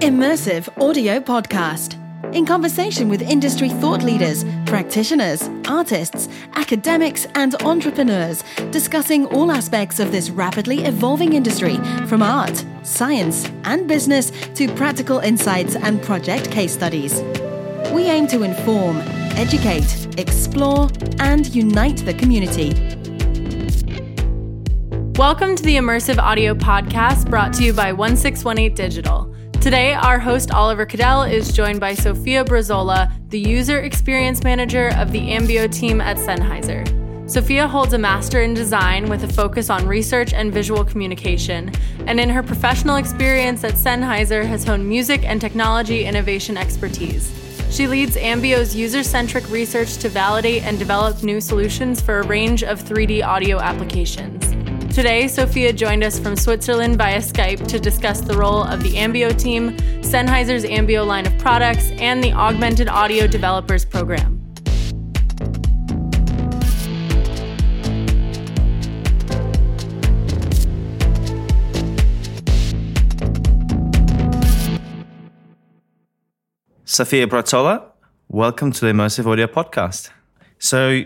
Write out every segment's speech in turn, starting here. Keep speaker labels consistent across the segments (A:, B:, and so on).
A: Immersive Audio Podcast. In conversation with industry thought leaders, practitioners, artists, academics, and entrepreneurs, discussing all aspects of this rapidly evolving industry from art, science, and business to practical insights and project case studies. We aim to inform, educate, explore, and unite the community.
B: Welcome to the Immersive Audio Podcast brought to you by 1618 Digital. Today, our host Oliver Kadel is joined by Sophia Brazzola, the User Experience Manager of the Ambeo team at Sennheiser. Sophia holds a Master in Design with a focus on research and visual communication, and in her professional experience at Sennheiser has honed music and technology innovation expertise. She leads Ambeo's user centric research to validate and develop new solutions for a range of 3D audio applications. Today, Sophia joined us from Switzerland via Skype to discuss the role of the Ambeo team, Sennheiser's Ambeo line of products, and the Augmented Audio Developers Program.
C: Sofia Brazzola, welcome to the Immersive Audio Podcast. So,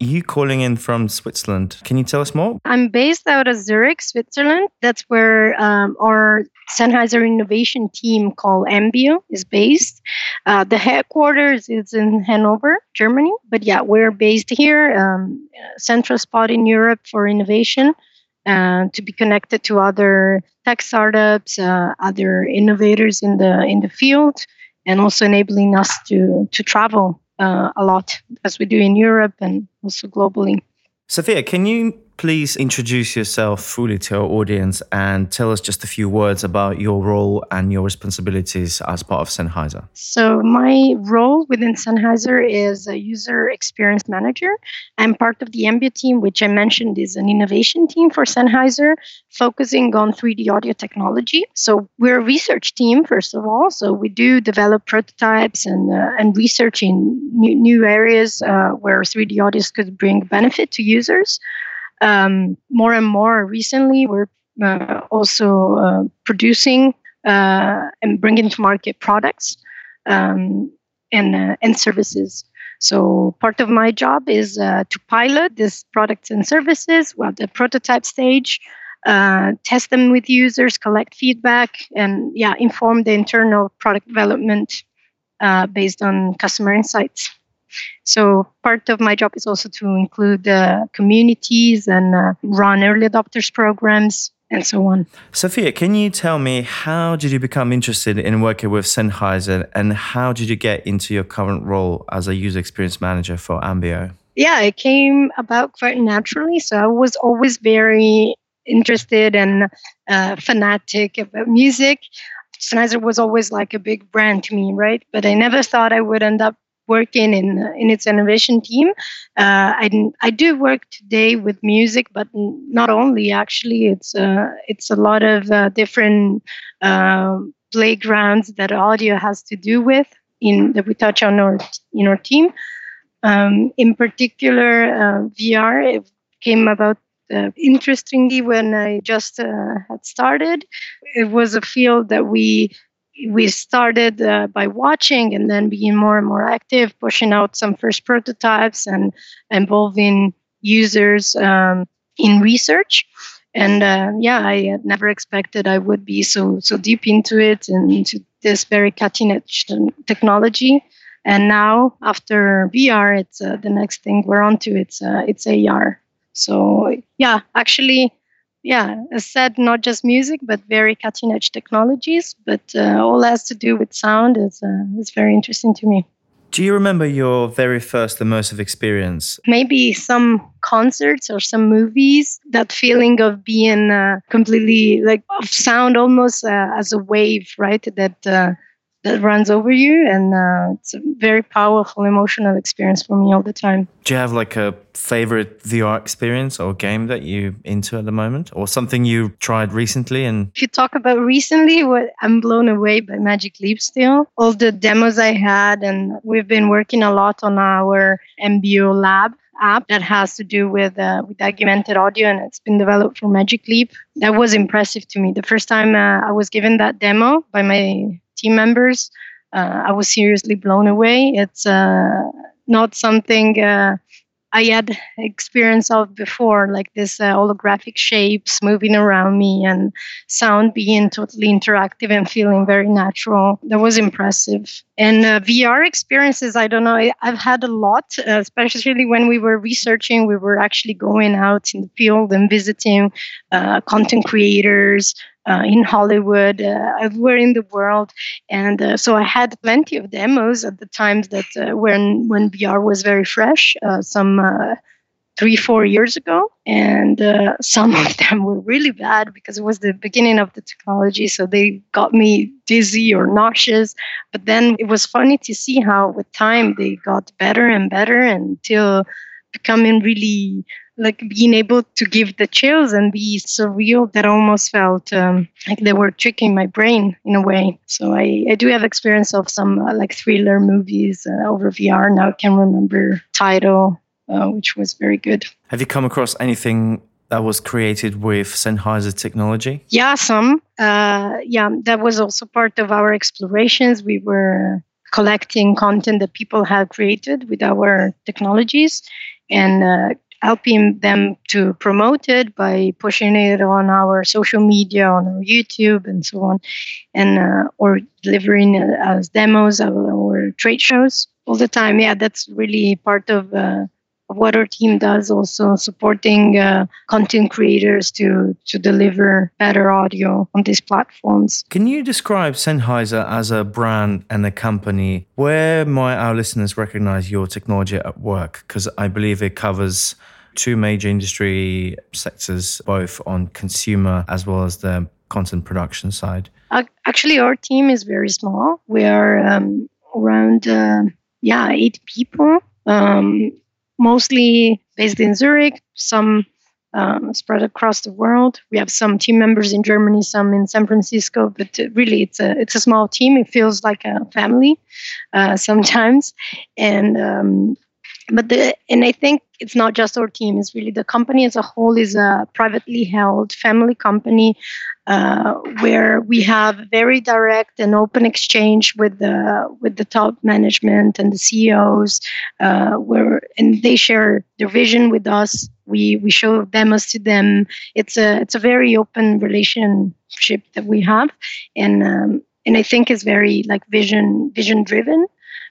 C: you calling in from Switzerland. Can you tell us more?
D: I'm based out of Zurich, Switzerland. That's where um, our Sennheiser innovation team called Ambeo is based. Uh, the headquarters is in Hanover, Germany. But yeah, we're based here, um, central spot in Europe for innovation. Uh, to be connected to other tech startups, uh, other innovators in the in the field, and also enabling us to to travel uh, a lot as we do in Europe and also globally.
C: Sophia, can you please introduce yourself fully to our audience and tell us just a few words about your role and your responsibilities as part of Sennheiser?
D: So, my role within Sennheiser is a user experience manager. I'm part of the Ambeo team, which I mentioned is an innovation team for Sennheiser, focusing on 3D audio technology. So, we're a research team, first of all. So, we do develop prototypes and, uh, and research in new, new areas uh, where 3D audios could bring benefit to users um, more and more recently, we're uh, also uh, producing uh, and bringing to market products um, and, uh, and services. So part of my job is uh, to pilot these products and services, well, the prototype stage, uh, test them with users, collect feedback, and yeah, inform the internal product development based on customer insights. So part of my job is also to include uh, communities and uh, run early adopters programs and so on.
C: Sophia, can you tell me how did you become interested in working with Sennheiser and how did you get into your current role as a user experience manager for Ambeo?
D: Yeah, it came about quite naturally. So I was always very interested and uh, fanatic about music. Sennheiser was always like a big brand to me, right? But I never thought I would end up working in in its innovation team. Uh, I I do work today with music, but not only. Actually, it's uh, it's a lot of uh, different uh, playgrounds that audio has to do with in that we touch on our in our team. Um, in particular, uh, VR it came about uh, interestingly when I just uh, had started. It was a field that we we started uh, by watching and then being more and more active, pushing out some first prototypes and involving users um, in research. And uh, yeah, I never expected I would be so so deep into it and into this very cutting edge technology. And now, after VR, it's uh, the next thing we're onto. It's uh, it's AR. So yeah, actually, yeah, as said, not just music, but very cutting edge technologies. But uh, all has to do with sound is uh, is very interesting to me.
C: Do you remember your very first immersive experience?
D: Maybe some concerts or some movies. That feeling of being uh, completely like of sound, almost uh, as a wave, right? That uh, that runs over you and uh, it's a very powerful emotional experience for me all the time.
C: Do you have like a favorite vr experience or game that you into at the moment? Or something you tried recently and
D: if you talk about recently what i'm blown away by magic leap still. All the demos i had and we've been working a lot on our Ambeo lab app that has to do with uh, with augmented audio and it's been developed for magic leap. That was impressive to me. The first time uh, i was given that demo by my team members. Uh, I was seriously blown away. It's uh, not something uh, I had experience of before, like this uh, holographic shapes moving around me and sound being totally interactive and feeling very natural. That was impressive. And uh, VR experiences, I don't know, I, have had a lot, uh, especially when we were researching. We were actually going out in the field and visiting content creators, uh, in Hollywood, uh, everywhere in the world, and uh, so I had plenty of demos at the times that uh, when when VR was very fresh, uh, some uh, three four years ago, and some of them were really bad because it was the beginning of the technology, so they got me dizzy or nauseous. But then it was funny to see how with time they got better and better until becoming really like being able to give the chills and be surreal that almost felt um, like they were tricking my brain in a way. So I, I do have experience of some uh, like thriller movies uh, over VR. Now I can remember title, uh, which was very good.
C: Have you come across anything that was created with Sennheiser technology?
D: Yeah, some. Uh, yeah, that was also part of our explorations. We were collecting content that people had created with our technologies and uh, helping them to promote it by pushing it on our social media, on our YouTube, and so on, and uh, or delivering as demos or trade shows all the time. Yeah, that's really part of. Uh, what our team does also supporting uh, content creators to to deliver better audio on these platforms
C: can you describe sennheiser as a brand and a company where might our listeners recognize your technology at work because i believe it covers two major industry sectors, both on consumer as well as the content production side?
D: Actually, our team is very small. We are um, around, uh, yeah, eight people, um, mostly based in Zurich, some um, spread across the world. We have some team members in Germany, some in San Francisco, but really it's a it's a small team. It feels like a family uh, sometimes, and um, but the and I think it's not just our team; it's really the company as a whole is a privately held family company uh, where we have very direct and open exchange with the with the top management and the CEOs, uh, where and they share their vision with us. We we show demos to them. It's a it's a very open relationship that we have, and um, and I think is very like vision vision driven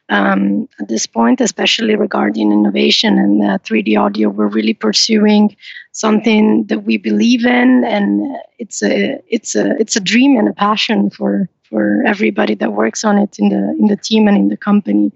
D: um, at this point, especially regarding innovation and uh, 3D audio. We're really pursuing something that we believe in, and it's a it's a it's a dream and a passion for for everybody that works on it in the in the team and in the company.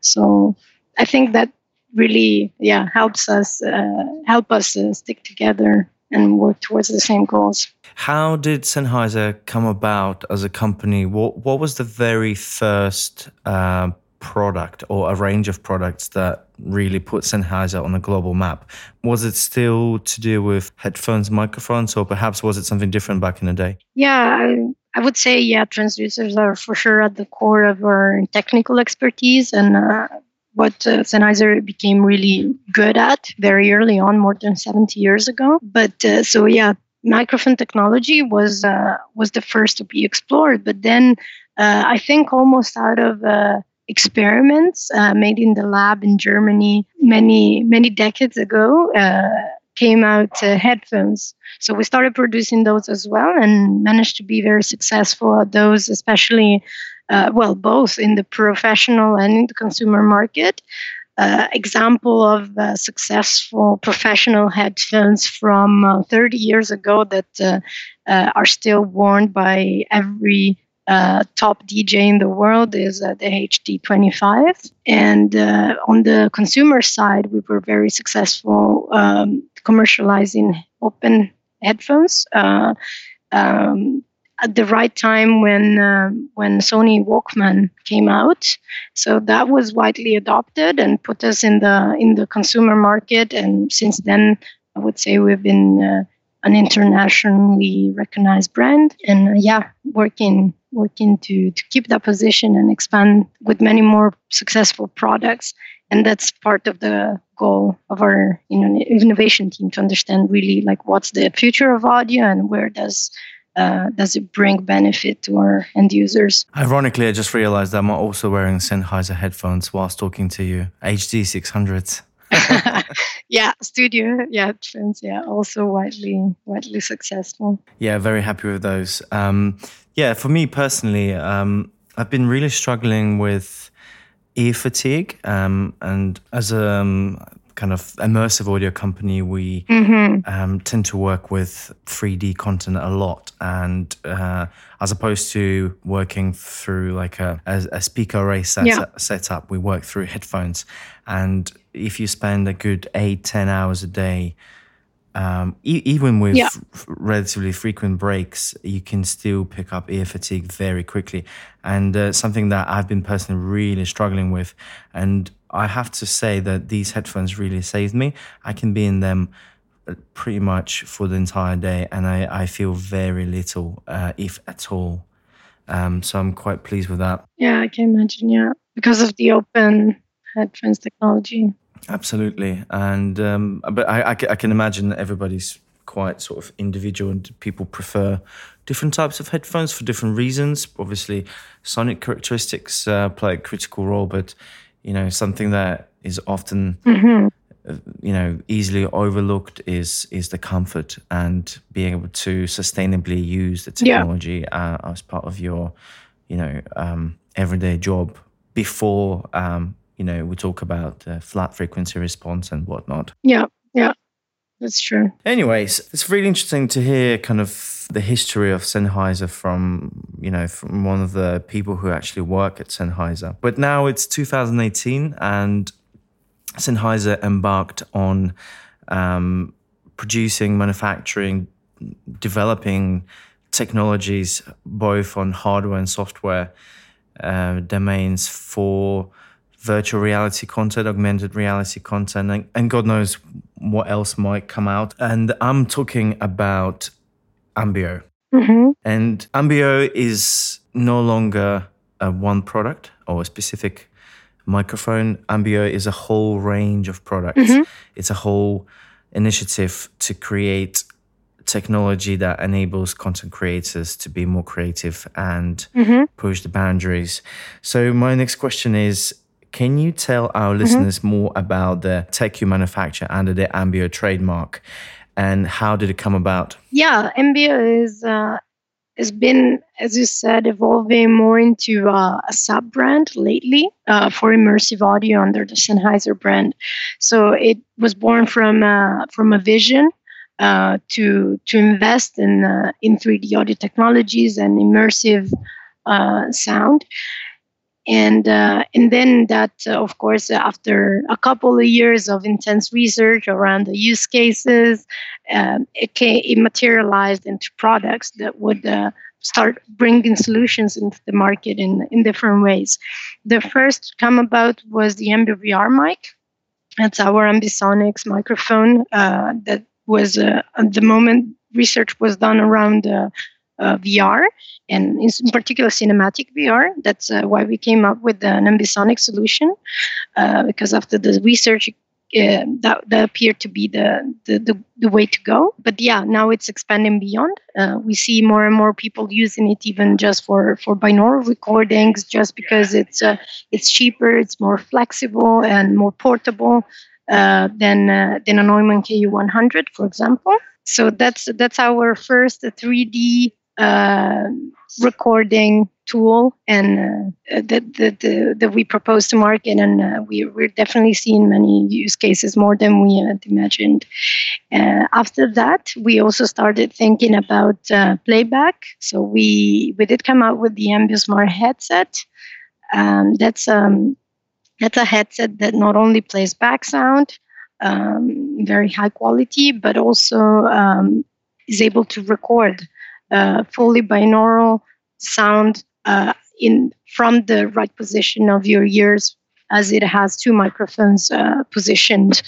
D: So I think that really yeah helps us uh, help us uh, stick together and work towards the same goals.
C: How did Sennheiser come about as a company? What what was the very first uh, product or a range of products that really put Sennheiser on a global map? Was it still to do with headphones, microphones, or perhaps was it something different back in the day?
D: Yeah, I, I would say, yeah, transducers are for sure at the core of our technical expertise and uh, what uh, Sennheiser became really good at very early on, more than 70 years ago. But uh, so, yeah, microphone technology was uh, was the first to be explored. But then uh, I think almost out of uh, experiments uh, made in the lab in Germany many many decades ago uh, came out uh, headphones. So we started producing those as well and managed to be very successful at those, especially uh, well both in the professional and in the consumer market. Uh, example of uh, successful professional headphones from uh, 30 years ago that are still worn by every uh, top DJ in the world is uh, the HD25. And uh, on the consumer side, we were very successful um, commercializing open headphones. Uh, um, at the right time when uh, when Sony Walkman came out, so that was widely adopted and put us in the in the consumer market. And since then, I would say we've been uh, an internationally recognized brand and uh, yeah working working to to keep that position and expand with many more successful products and that's part of the goal of our you know innovation team to understand really like what's the future of audio and where does uh, does it bring benefit to our end users?
C: Ironically, I just realized I'm also wearing Sennheiser headphones whilst talking to you. HD 600s.
D: yeah, studio yeah, headphones. Yeah, also widely widely successful.
C: Yeah, very happy with those. Um, yeah, for me personally, um, I've been really struggling with ear fatigue, um, and as a um, kind of immersive audio company, we mm-hmm. um, tend to work with 3D content a lot. And uh, as opposed to working through like a, a, a speaker array set, yeah. setup, we work through headphones. And if you spend a good eight, 10 hours a day, um, e- even with yeah. f- relatively frequent breaks, you can still pick up ear fatigue very quickly. And uh, something that I've been personally really struggling with. And I have to say that these headphones really saved me. I can be in them uh, pretty much for the entire day, and I, I feel very little, uh, if at all. Um, so I'm quite pleased with that.
D: Yeah, I can imagine. Yeah, because of the open headphones technology.
C: Absolutely, and um, but I, I, I can imagine that everybody's quite sort of individual, and people prefer different types of headphones for different reasons. Obviously, sonic characteristics uh, play a critical role, but you know something that is often mm-hmm. you know easily overlooked is is the comfort and being able to sustainably use the technology yeah. uh, as part of your you know um, everyday job before um, you know we talk about uh, flat frequency response and whatnot
D: yeah yeah that's true
C: anyways it's really interesting to hear kind of the history of Sennheiser from you know from one of the people who actually work at Sennheiser. But now it's 2018, and Sennheiser embarked on um, producing, manufacturing, developing technologies both on hardware and software uh, domains for virtual reality content, augmented reality content, and, and, God knows what else might come out. And I'm talking about Ambeo. Mm-hmm. And Ambeo is no longer a one product or a specific microphone. Ambeo is a whole range of products. Mm-hmm. It's a whole initiative to create technology that enables content creators to be more creative and mm-hmm. push the boundaries. So, my next question is Can you tell our mm-hmm. listeners more about the tech you manufacture under the Ambeo trademark and how did it come about?
D: Yeah, Ambeo is uh, has been, as you said, evolving more into uh, a sub brand lately uh, for immersive audio under the Sennheiser brand. So it was born from uh, from a vision uh, to to invest in uh, in 3D audio technologies and immersive uh, sound and uh, and then that uh, of course after a couple of years of intense research around the use cases um, it, came, it materialized into products that would uh, start bringing solutions into the market in, in different ways. The first come about was the Ambeo VR mic. That's our ambisonics microphone uh, that was uh, at the moment research was done around uh, uh, VR and in particular cinematic VR. That's uh, why we came up with an ambisonic solution uh, because after the research, uh, that, that appeared to be the, the, the, the, way to go. But yeah, now it's expanding beyond. Uh, we see more and more people using it even just for, for binaural recordings, just because it's uh, it's cheaper, it's more flexible and more portable than than a Neumann KU100, for example. So that's that's our first 3D uh, recording tool and uh, that, that, that we propose to market. And uh, we, we're definitely seeing many use cases more than we had imagined. Uh, after that we also started thinking about uh, playback. So we we did come out with the Smart headset. Um, that's um, that's a headset that not only plays back sound um, very high quality but also um, is able to record uh, fully binaural sound uh, in from the right position of your ears, as it has two microphones uh, positioned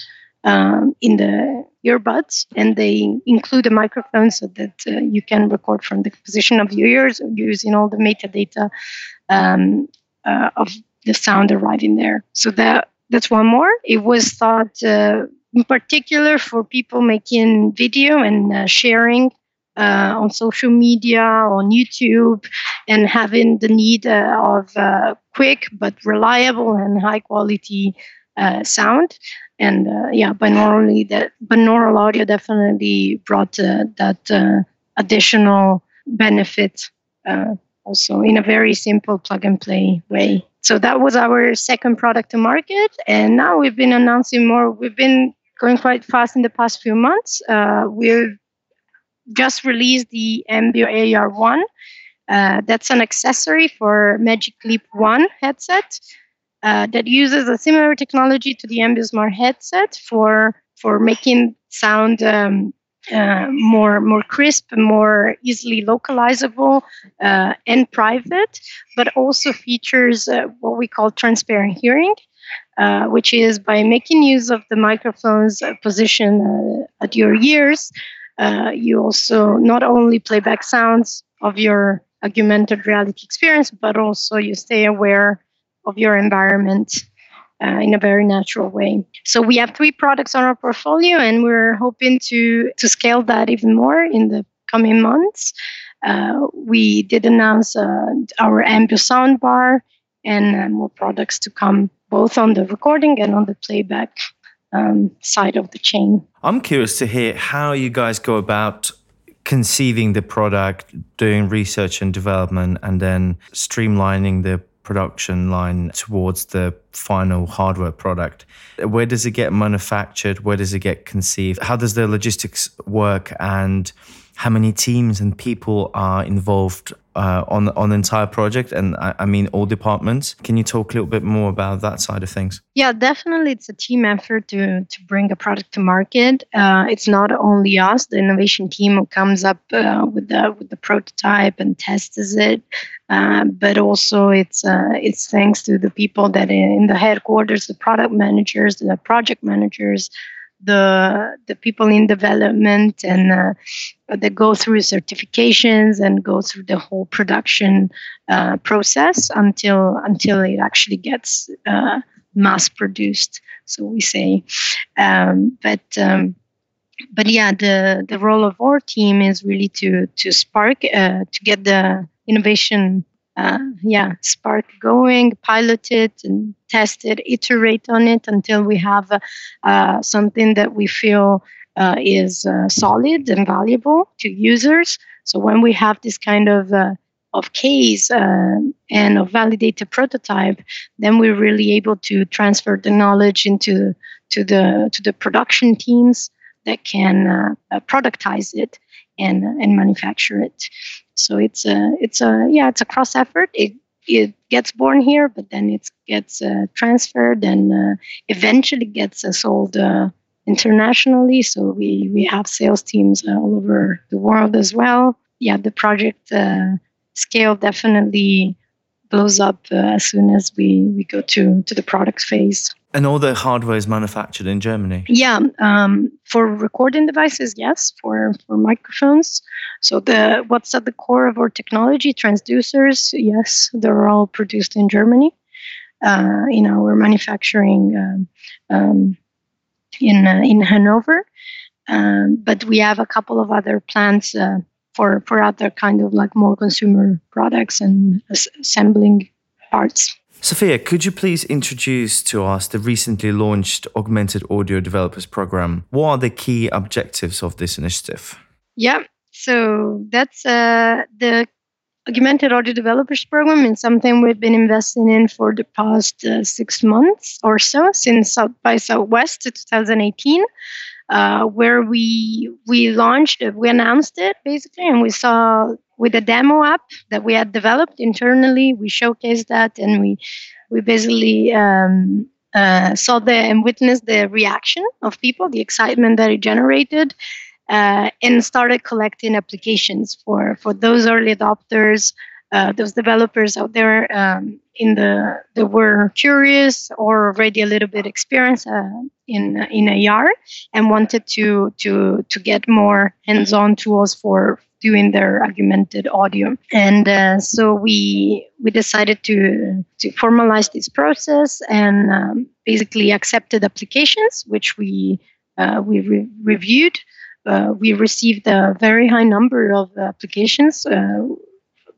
D: um, in the earbuds, and they include a microphone so that uh, you can record from the position of your ears using all the metadata um, uh, of the sound arriving there. So that that's one more. It was thought uh, in particular for people making video and sharing uh, on social media, on YouTube, and having the need uh, of uh, quick but reliable and high quality uh, sound. And yeah, binaural, that binaural audio definitely brought that additional benefit also in a very simple plug and play way. So that was our second product to market. And now we've been announcing more. We've been going quite fast in the past few months. Uh, we've just released the Ambeo AR1. Uh, that's an accessory for Magic Leap 1 headset uh, that uses a similar technology to the Ambeo Smart headset for, for making sound um, uh, more more crisp, more easily localizable, uh, and private, but also features uh, what we call transparent hearing, uh, which is by making use of the microphone's position uh, at your ears, you also not only play back sounds of your augmented reality experience, but also you stay aware of your environment uh, in a very natural way. So we have three products on our portfolio, and we're hoping to to scale that even more in the coming months. Uh, we did announce uh, our Ambeo soundbar and uh, more products to come, both on the recording and on the playback um, side of the chain.
C: I'm curious to hear how you guys go about conceiving the product, doing research and development, and then streamlining the production line towards the final hardware product. Where does it get manufactured? Where does it get conceived? How does the logistics work? And how many teams and people are involved uh, on on the entire project and I, I, mean all departments. Can you talk a little bit more about that side of things?
D: Yeah definitely. It's a team effort to to bring a product to market. Uh, it's not only us. The innovation team comes up uh, with the with the prototype and tests it. Uh, but also it's uh, it's thanks to the people that in the headquarters the product managers the project managers the the people in development and uh, that go through certifications and go through the whole production uh, process until until it actually gets uh, mass produced. So we say, um, but um, but yeah, the the role of our team is really to to spark uh, to get the innovation uh, yeah, spark going, pilot it and test it, iterate on it until we have uh, uh, something that we feel uh, is uh, solid and valuable to users. So when we have this kind of uh, of case and a validated prototype, then we're really able to transfer the knowledge into to the to the production teams that can productize it and and manufacture it. So it's a it's a yeah it's a cross effort. It it gets born here, but then it gets uh, transferred and uh, eventually gets uh, sold uh, internationally. So we we have sales teams uh, all over the world as well. Yeah, the project uh, scale definitely blows up as soon as we we go to to the product phase.
C: And all the hardware is manufactured in Germany.
D: Yeah, um, for recording devices, yes. For for microphones, so the what's at the core of our technology, transducers, yes, they're all produced in Germany. Uh, know, we're manufacturing um, um, in uh, in Hanover, um, but we have a couple of other plants uh, for for other kind of like more consumer products and assembling parts.
C: Sophia, could you please introduce to us the recently launched Augmented Audio Developers Program? What are the key objectives of this initiative?
D: Yeah, so that's uh, the Augmented Audio Developers Program and something we've been investing in for the past uh, six months or so, since South by Southwest 2018. Uh, where we we launched it, we announced it basically, and we saw with a demo app that we had developed internally. We showcased that, and we we basically um, uh, saw the and witnessed the reaction of people, the excitement that it generated, uh, and started collecting applications for for those early adopters uh, those developers out there um, in the that were curious or already a little bit experienced uh, in in AR and wanted to to to get more hands-on tools for doing their augmented audio. And uh, so we we decided to to formalize this process and um, basically accepted applications, which we uh, we re- reviewed uh, we received a very high number of applications, uh,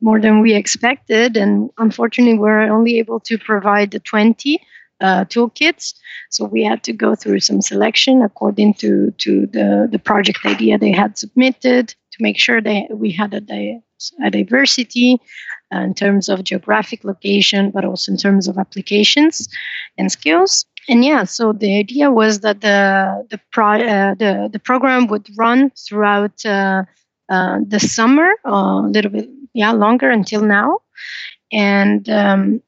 D: more than we expected. And unfortunately, we're only able to provide the 20 uh, toolkits. So we had to go through some selection according to, to the, the project idea they had submitted to make sure that we had a, a diversity uh, in terms of geographic location, but also in terms of applications and skills. And yeah, so the idea was that the the pro, uh, the, the program would run throughout uh, uh the summer, uh, a little bit yeah longer until now, and um,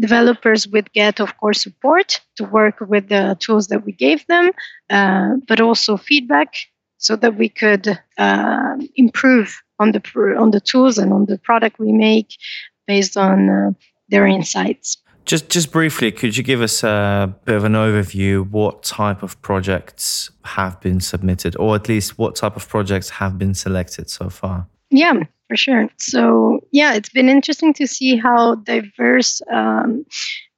D: developers would get, of course, support to work with the tools that we gave them, uh, but also feedback so that we could uh, improve on the on the tools and on the product we make based on uh, their insights.
C: Just just briefly, could you give us a bit of an overview? What type of projects have been submitted, or at least what type of projects have been selected so far?
D: Yeah, for sure. So yeah, it's been interesting to see how diverse um,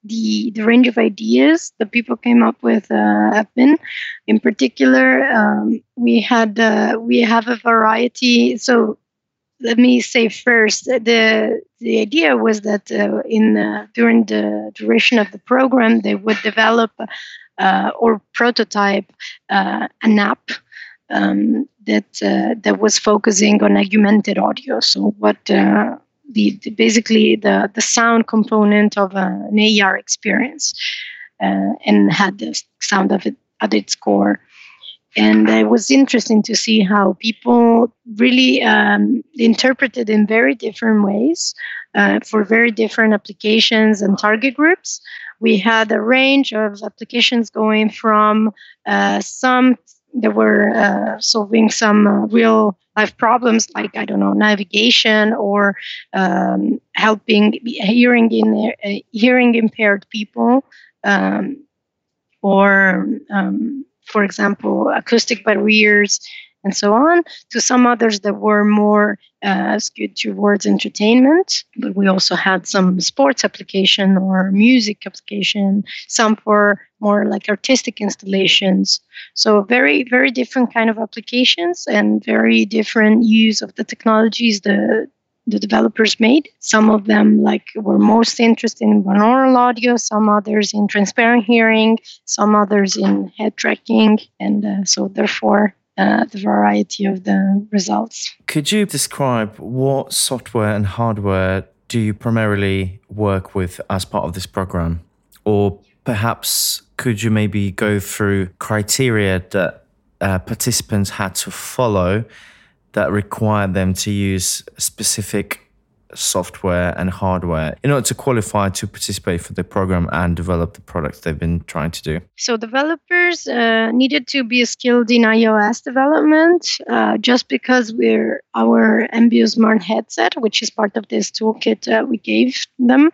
D: the the range of ideas that people came up with uh, have been. In particular, um, we had uh, we have a variety. So let me say first the the idea was that uh, in uh, during the duration of the program they would develop uh, or prototype uh, an app um, that that was focusing on augmented audio. So what the, the, basically the the sound component of an AR experience, and had the sound of it at its core and it was interesting to see how people really um, interpreted in very different ways uh, for very different applications and target groups. We had a range of applications going from uh, some that were uh, solving some uh, real life problems like I don't know navigation or um, helping hearing in uh, hearing impaired people um, or um, for example, acoustic barriers and so on, to some others that were more uh, skewed towards entertainment. But we also had some sports application or music application, some for more like artistic installations. So very, very different kind of applications and very different use of the technologies the the developers made. Some of them like were most interested in binaural audio, some others in transparent hearing, some others in head tracking, and uh, so therefore uh, the variety of the results.
C: Could you describe what software and hardware do you primarily work with as part of this program, or perhaps could you maybe go through criteria that uh, participants had to follow that required them to use specific software and hardware in order to qualify to participate for the program and develop the products they've been trying to do?
D: So, developers uh, needed to be skilled in iOS development uh, just because we're our Ambeo Smart headset, which is part of this toolkit uh, we gave them,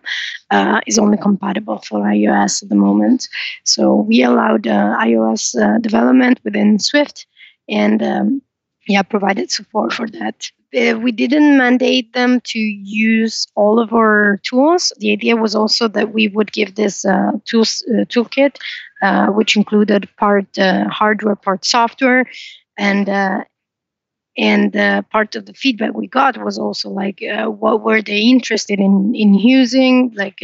D: uh, is only compatible for iOS at the moment. So, we allowed uh, iOS uh, development within Swift. And um, yeah provided support for that. Uh, we didn't mandate them to use all of our tools. The idea was also that we would give this uh, tools, uh, toolkit uh, which included part uh, hardware part software and and part of the feedback we got was also like what were they interested in in using? Like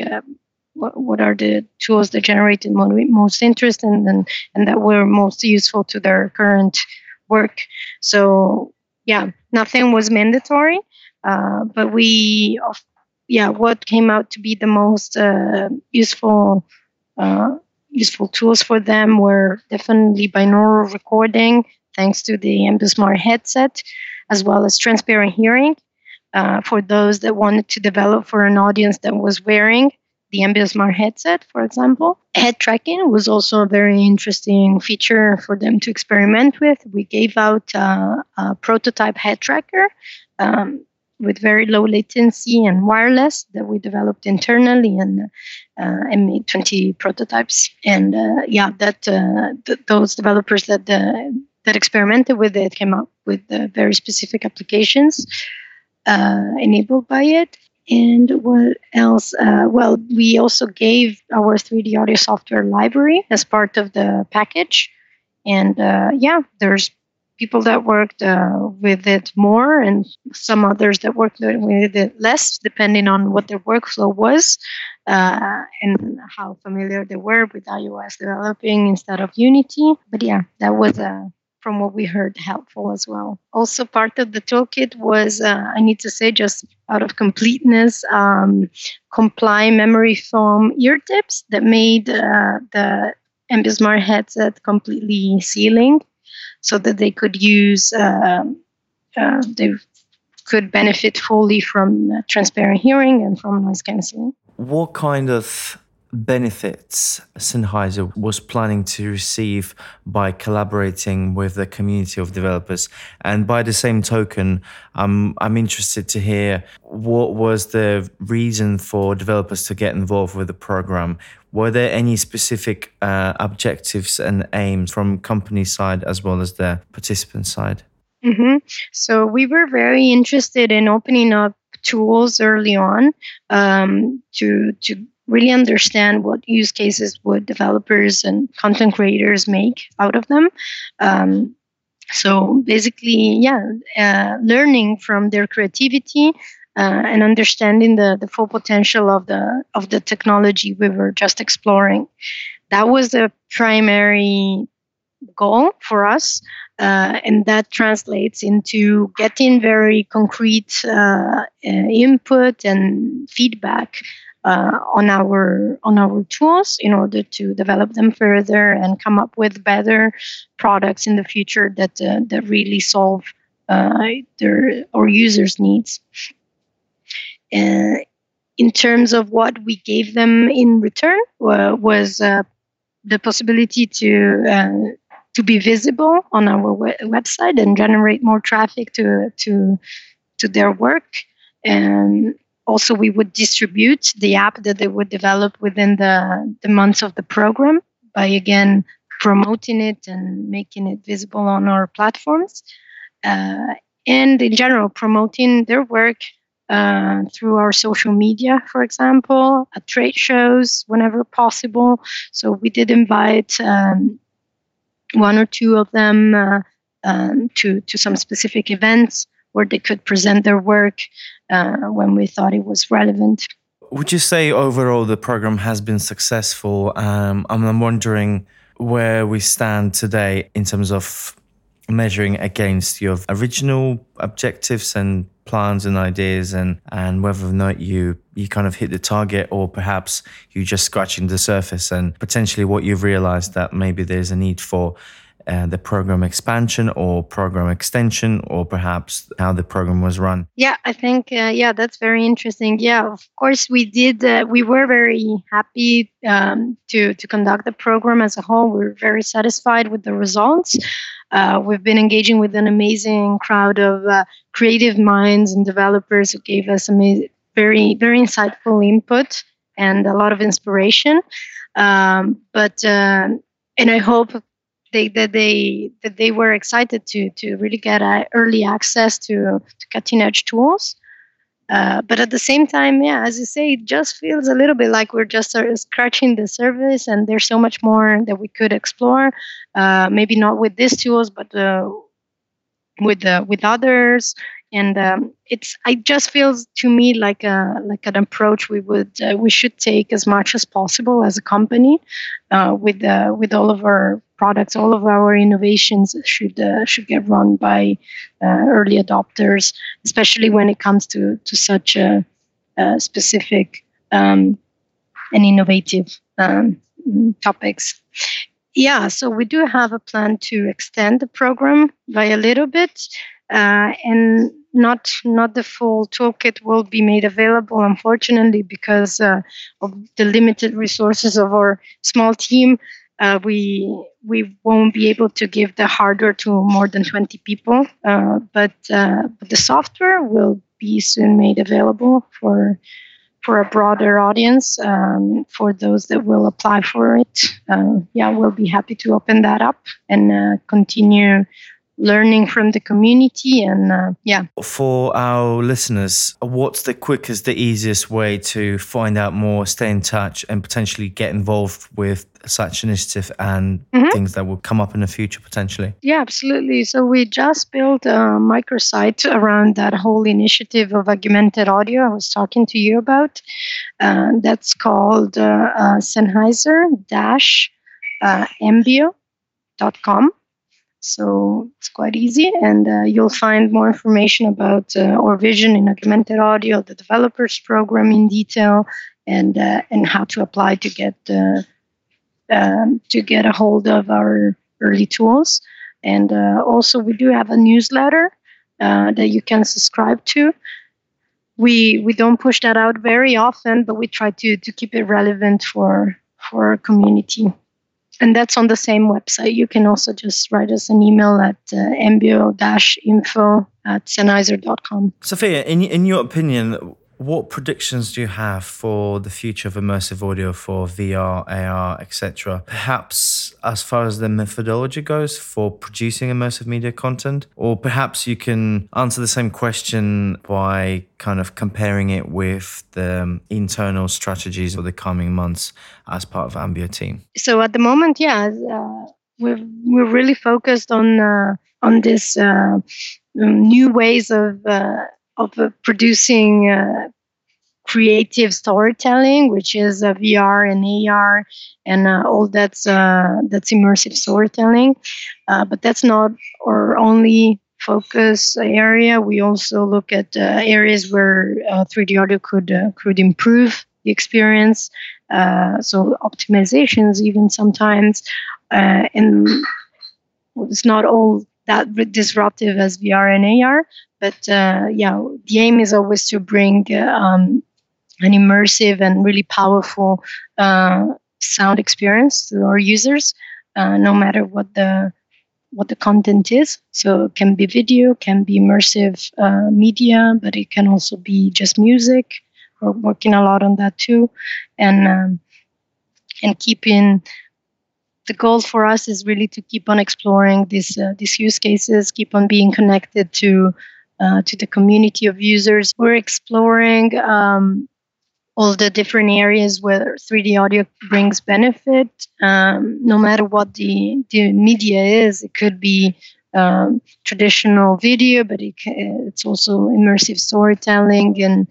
D: what, what are the tools that generated most interest and, and and that were most useful to their current work. So yeah, nothing was mandatory, uh, but we, yeah, what came out to be the most uh, useful uh, useful tools for them were definitely binaural recording, thanks to the Ambeo Smart headset, as well as transparent hearing. Uh, for those that wanted to develop for an audience that was wearing the Smart headset, for example. Head tracking was also a very interesting feature for them to experiment with. We gave out uh, a prototype head tracker um, with very low latency and wireless that we developed internally and, uh, and made 20 prototypes. And uh, yeah, that uh, th- those developers that uh, that experimented with it came up with uh, very specific applications enabled by it. And what else? Uh, well, we also gave our 3D audio software library as part of the package. And uh, yeah, there's people that worked uh, with it more and some others that worked with it less, depending on what their workflow was uh, and how familiar they were with iOS developing instead of Unity. But yeah, that was uh, from what we heard helpful as well. Also, part of the toolkit was, uh, I need to say, just out of completeness, um, comply memory foam ear tips that made uh, the Ambeo Smart headset completely sealing so that they could use, uh, uh, they could benefit fully from transparent hearing and from noise cancelling.
C: What kind of benefits Sennheiser was planning to receive by collaborating with the community of developers. And by the same token, I'm I'm interested to hear what was the reason for developers to get involved with the program. Were there any specific uh, objectives and aims from company side as well as the participant side?
D: Mm-hmm. So we were very interested in opening up tools early on um, to to really understand what use cases would developers and content creators make out of them. Um, so basically, yeah, uh, learning from their creativity uh, and understanding the, the full potential of the of the technology we were just exploring. That was the primary goal for us. Uh, and that translates into getting very concrete uh, uh input and feedback uh, on our on our tools in order to develop them further and come up with better products in the future that uh, that really solve uh, their our users' needs. Uh, in terms of what we gave them in return, was uh, the possibility to to be visible on our we- website and generate more traffic to to to their work and also we would distribute the app that they would develop within the, the months of the program by again promoting it and making it visible on our platforms uh, and in general promoting their work uh, through our social media for example at trade shows whenever possible. So we did invite um, one or two of them uh, um, to, to some specific events where they could present their work uh, when we thought it was relevant.
C: Would you say overall the program has been successful? Um, I'm wondering where we stand today in terms of measuring against your original objectives and plans and ideas and and whether or not you you kind of hit the target or perhaps you're just scratching the surface and potentially what you've realized that maybe there's a need for uh, the program expansion or program extension or perhaps how the program was run?
D: Yeah i think uh, yeah that's very interesting. Yeah of course we did uh, we were very happy um, to to conduct the program as a whole. We are very satisfied with the results. Uh, we've been engaging with an amazing crowd of uh, creative minds and developers who gave us amazing, very very insightful input and a lot of inspiration. Um, but and I hope they that they that they were excited to to really get early access to, to cutting edge tools. Uh, but at the same time, yeah, as you say, it just feels a little bit like we're just sort of scratching the surface, and there's so much more that we could explore. Uh, maybe not with these tools, but uh, with uh, with others and um, it's it just feels to me like a like an approach we would uh, we should take as much as possible as a company uh, with uh, with all of our products all of our innovations should uh, should get run by uh, early adopters especially when it comes to to such a, a specific um, and innovative um, topics. Yeah so we do have a plan to extend the program by a little bit uh, and not not the full toolkit will be made available unfortunately because uh, of the limited resources of our small team. Uh, we we won't be able to give the hardware to more than 20 people uh, but, uh, but the software will be soon made available for for a broader audience um, for those that will apply for it. Uh, yeah we'll be happy to open that up and continue learning from the community and uh, yeah.
C: For our listeners what's the quickest the easiest way to find out more stay in touch and potentially get involved with such initiative and mm-hmm. things that will come up in the future potentially?
D: Yeah absolutely. So we just built a microsite around that whole initiative of augmented audio i was talking to you about. Uh, that's called uh, uh, sennheiser dash uh, ambeo.com so it's quite easy, and uh, you'll find more information about uh, our vision in augmented audio, the developers program in detail, and uh, and how to apply to get uh, um, to get a hold of our early tools. And uh, also, we do have a newsletter uh, that you can subscribe to. We we don't push that out very often, but we try to to keep it relevant for for our community and that's on the same website. You can also just write us an email at uh, ambeo-info at sennheiser.com.
C: Sophia, in, in your opinion, what predictions do you have for the future of immersive audio for VR, AR, etc.? Perhaps as far as the methodology goes for producing immersive media content, or perhaps you can answer the same question by kind of comparing it with the internal strategies of the coming months as part of Ambeo team.
D: So at the moment, yeah, uh, we're we're really focused on uh, on this uh, new ways of uh, of uh, producing uh, creative storytelling, which is uh, VR and AR and uh, all that's uh, that's immersive storytelling. Uh, but that's not our only focus area. We also look at areas where 3D audio could could improve the experience. so optimizations, even sometimes, and it's not all that disruptive as VR and AR. But uh, yeah, the aim is always to bring uh, um, an immersive and really powerful uh, sound experience to our users, uh, no matter what the what the content is. So it can be video, can be immersive uh, media, but it can also be just music. We're working a lot on that too, and um, and keeping the goal for us is really to keep on exploring these uh, these use cases, keep on being connected to uh, to the community of users. We're exploring um, all the different areas where 3D audio brings benefit, um, no matter what the the media is. It could be um, traditional video, but it, it's also immersive storytelling and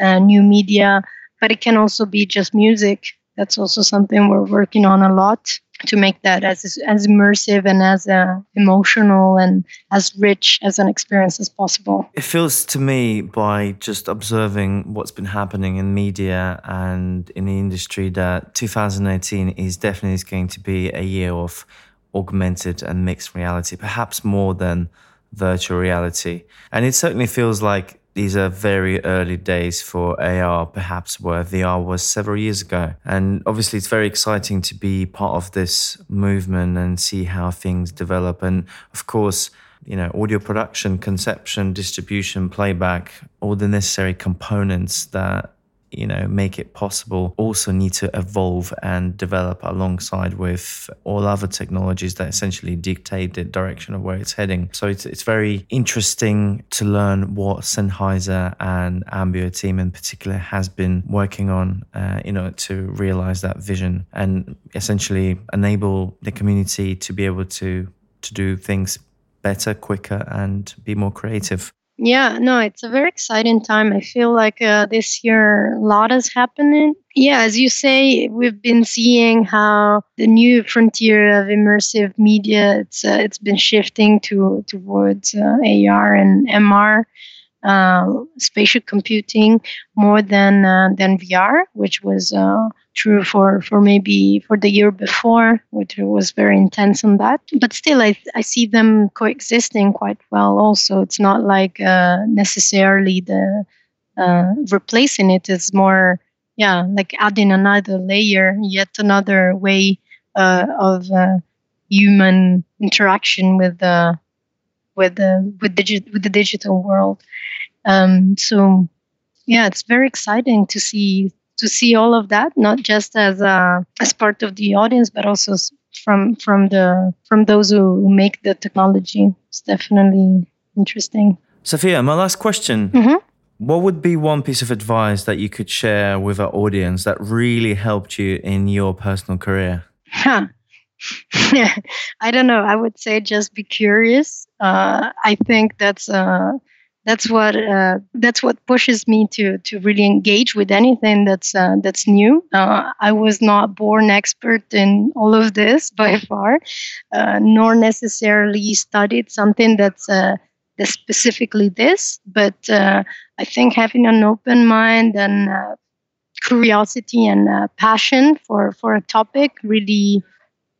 D: uh, new media. But it can also be just music. That's also something we're working on a lot to make that as as immersive and as uh, emotional and as rich as an experience as possible.
C: It feels to me by just observing what's been happening in media and in the industry that 2018 is definitely going to be a year of augmented and mixed reality, perhaps more than virtual reality. And it certainly feels like these are very early days for AR, perhaps where VR was several years ago. And obviously, it's very exciting to be part of this movement and see how things develop. And of course, you know, audio production, conception, distribution, playback, all the necessary components that you know make it possible also need to evolve and develop alongside with all other technologies that essentially dictate the direction of where it's heading. So it's, it's very interesting to learn what Sennheiser and Ambeo team in particular has been working on uh, you know to realize that vision and essentially enable the community to be able to to do things better quicker and be more creative
D: yeah, no, it's a very exciting time. I feel like uh, this year a lot is happening. Yeah, as you say, we've been seeing how the new frontier of immersive media it's uh, it's been shifting to towards uh, AR and MR spatial computing more than uh, than VR, which was uh, true for, for maybe for the year before, which was very intense on that. But still, I I see them coexisting quite well. Also, it's not like uh, necessarily the uh, replacing it is more yeah like adding another layer, yet another way uh, of human interaction with the with the with digi- with the digital world. Um, so yeah, it's very exciting to see to see all of that, not just as a, as part of the audience, but also from from the from those who make the technology. It's definitely interesting.
C: Sophia, my last question.
D: Mm-hmm.
C: What would be one piece of advice that you could share with our audience that really helped you in your personal career?
D: Huh. I don't know. I would say just be curious. Uh, I think that's uh, that's what uh, that's what pushes me to to really engage with anything that's uh, that's new. Uh, I was not born expert in all of this by far, uh, nor necessarily studied something that's that's specifically this. But I think having an open mind and curiosity and passion for for a topic really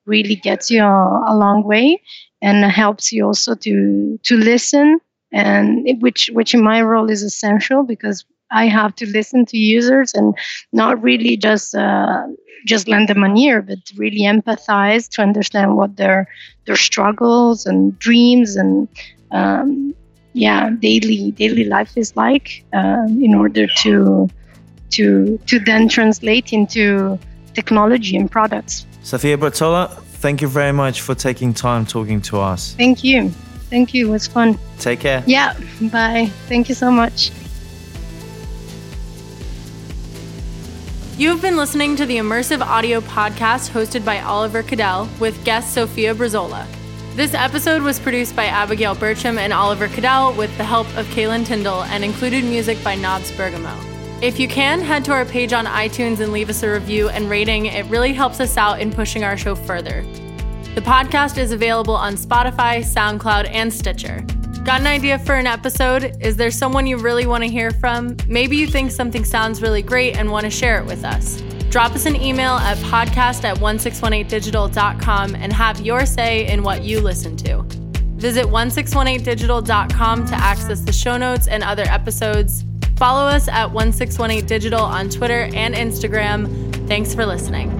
D: really gets you a, a long way and helps you also to to listen and which which in my role is essential because I have to listen to users and not really just uh, just lend them an ear, but really empathize to understand what their their struggles and dreams and um, yeah daily daily life is like uh, in order to to to then translate into technology and products.
C: Sophia Brazzola, thank you very much for taking time talking to us.
D: Thank you. Thank you. It was fun.
C: Take care.
D: Yeah. Bye. Thank you so much.
B: You have been listening to the immersive audio podcast hosted by Oliver Kadel with guest Sophia Brazzola. This episode was produced by Abigail Bertram and Oliver Kadel with the help of Kaylin Tyndall and included music by Nods Bergamo. If you can, head to our page on iTunes and leave us a review and rating. It really helps us out in pushing our show further. The podcast is available on Spotify, SoundCloud, and Stitcher. Got an idea for an episode? Is there someone you really want to hear from? Maybe you think something sounds really great and want to share it with us. Drop us an email at podcast at 1618digital.com and have your say in what you listen to. Visit 1618digital.com to access the show notes and other episodes. Follow us at 1618digital on Twitter and Instagram. Thanks for listening.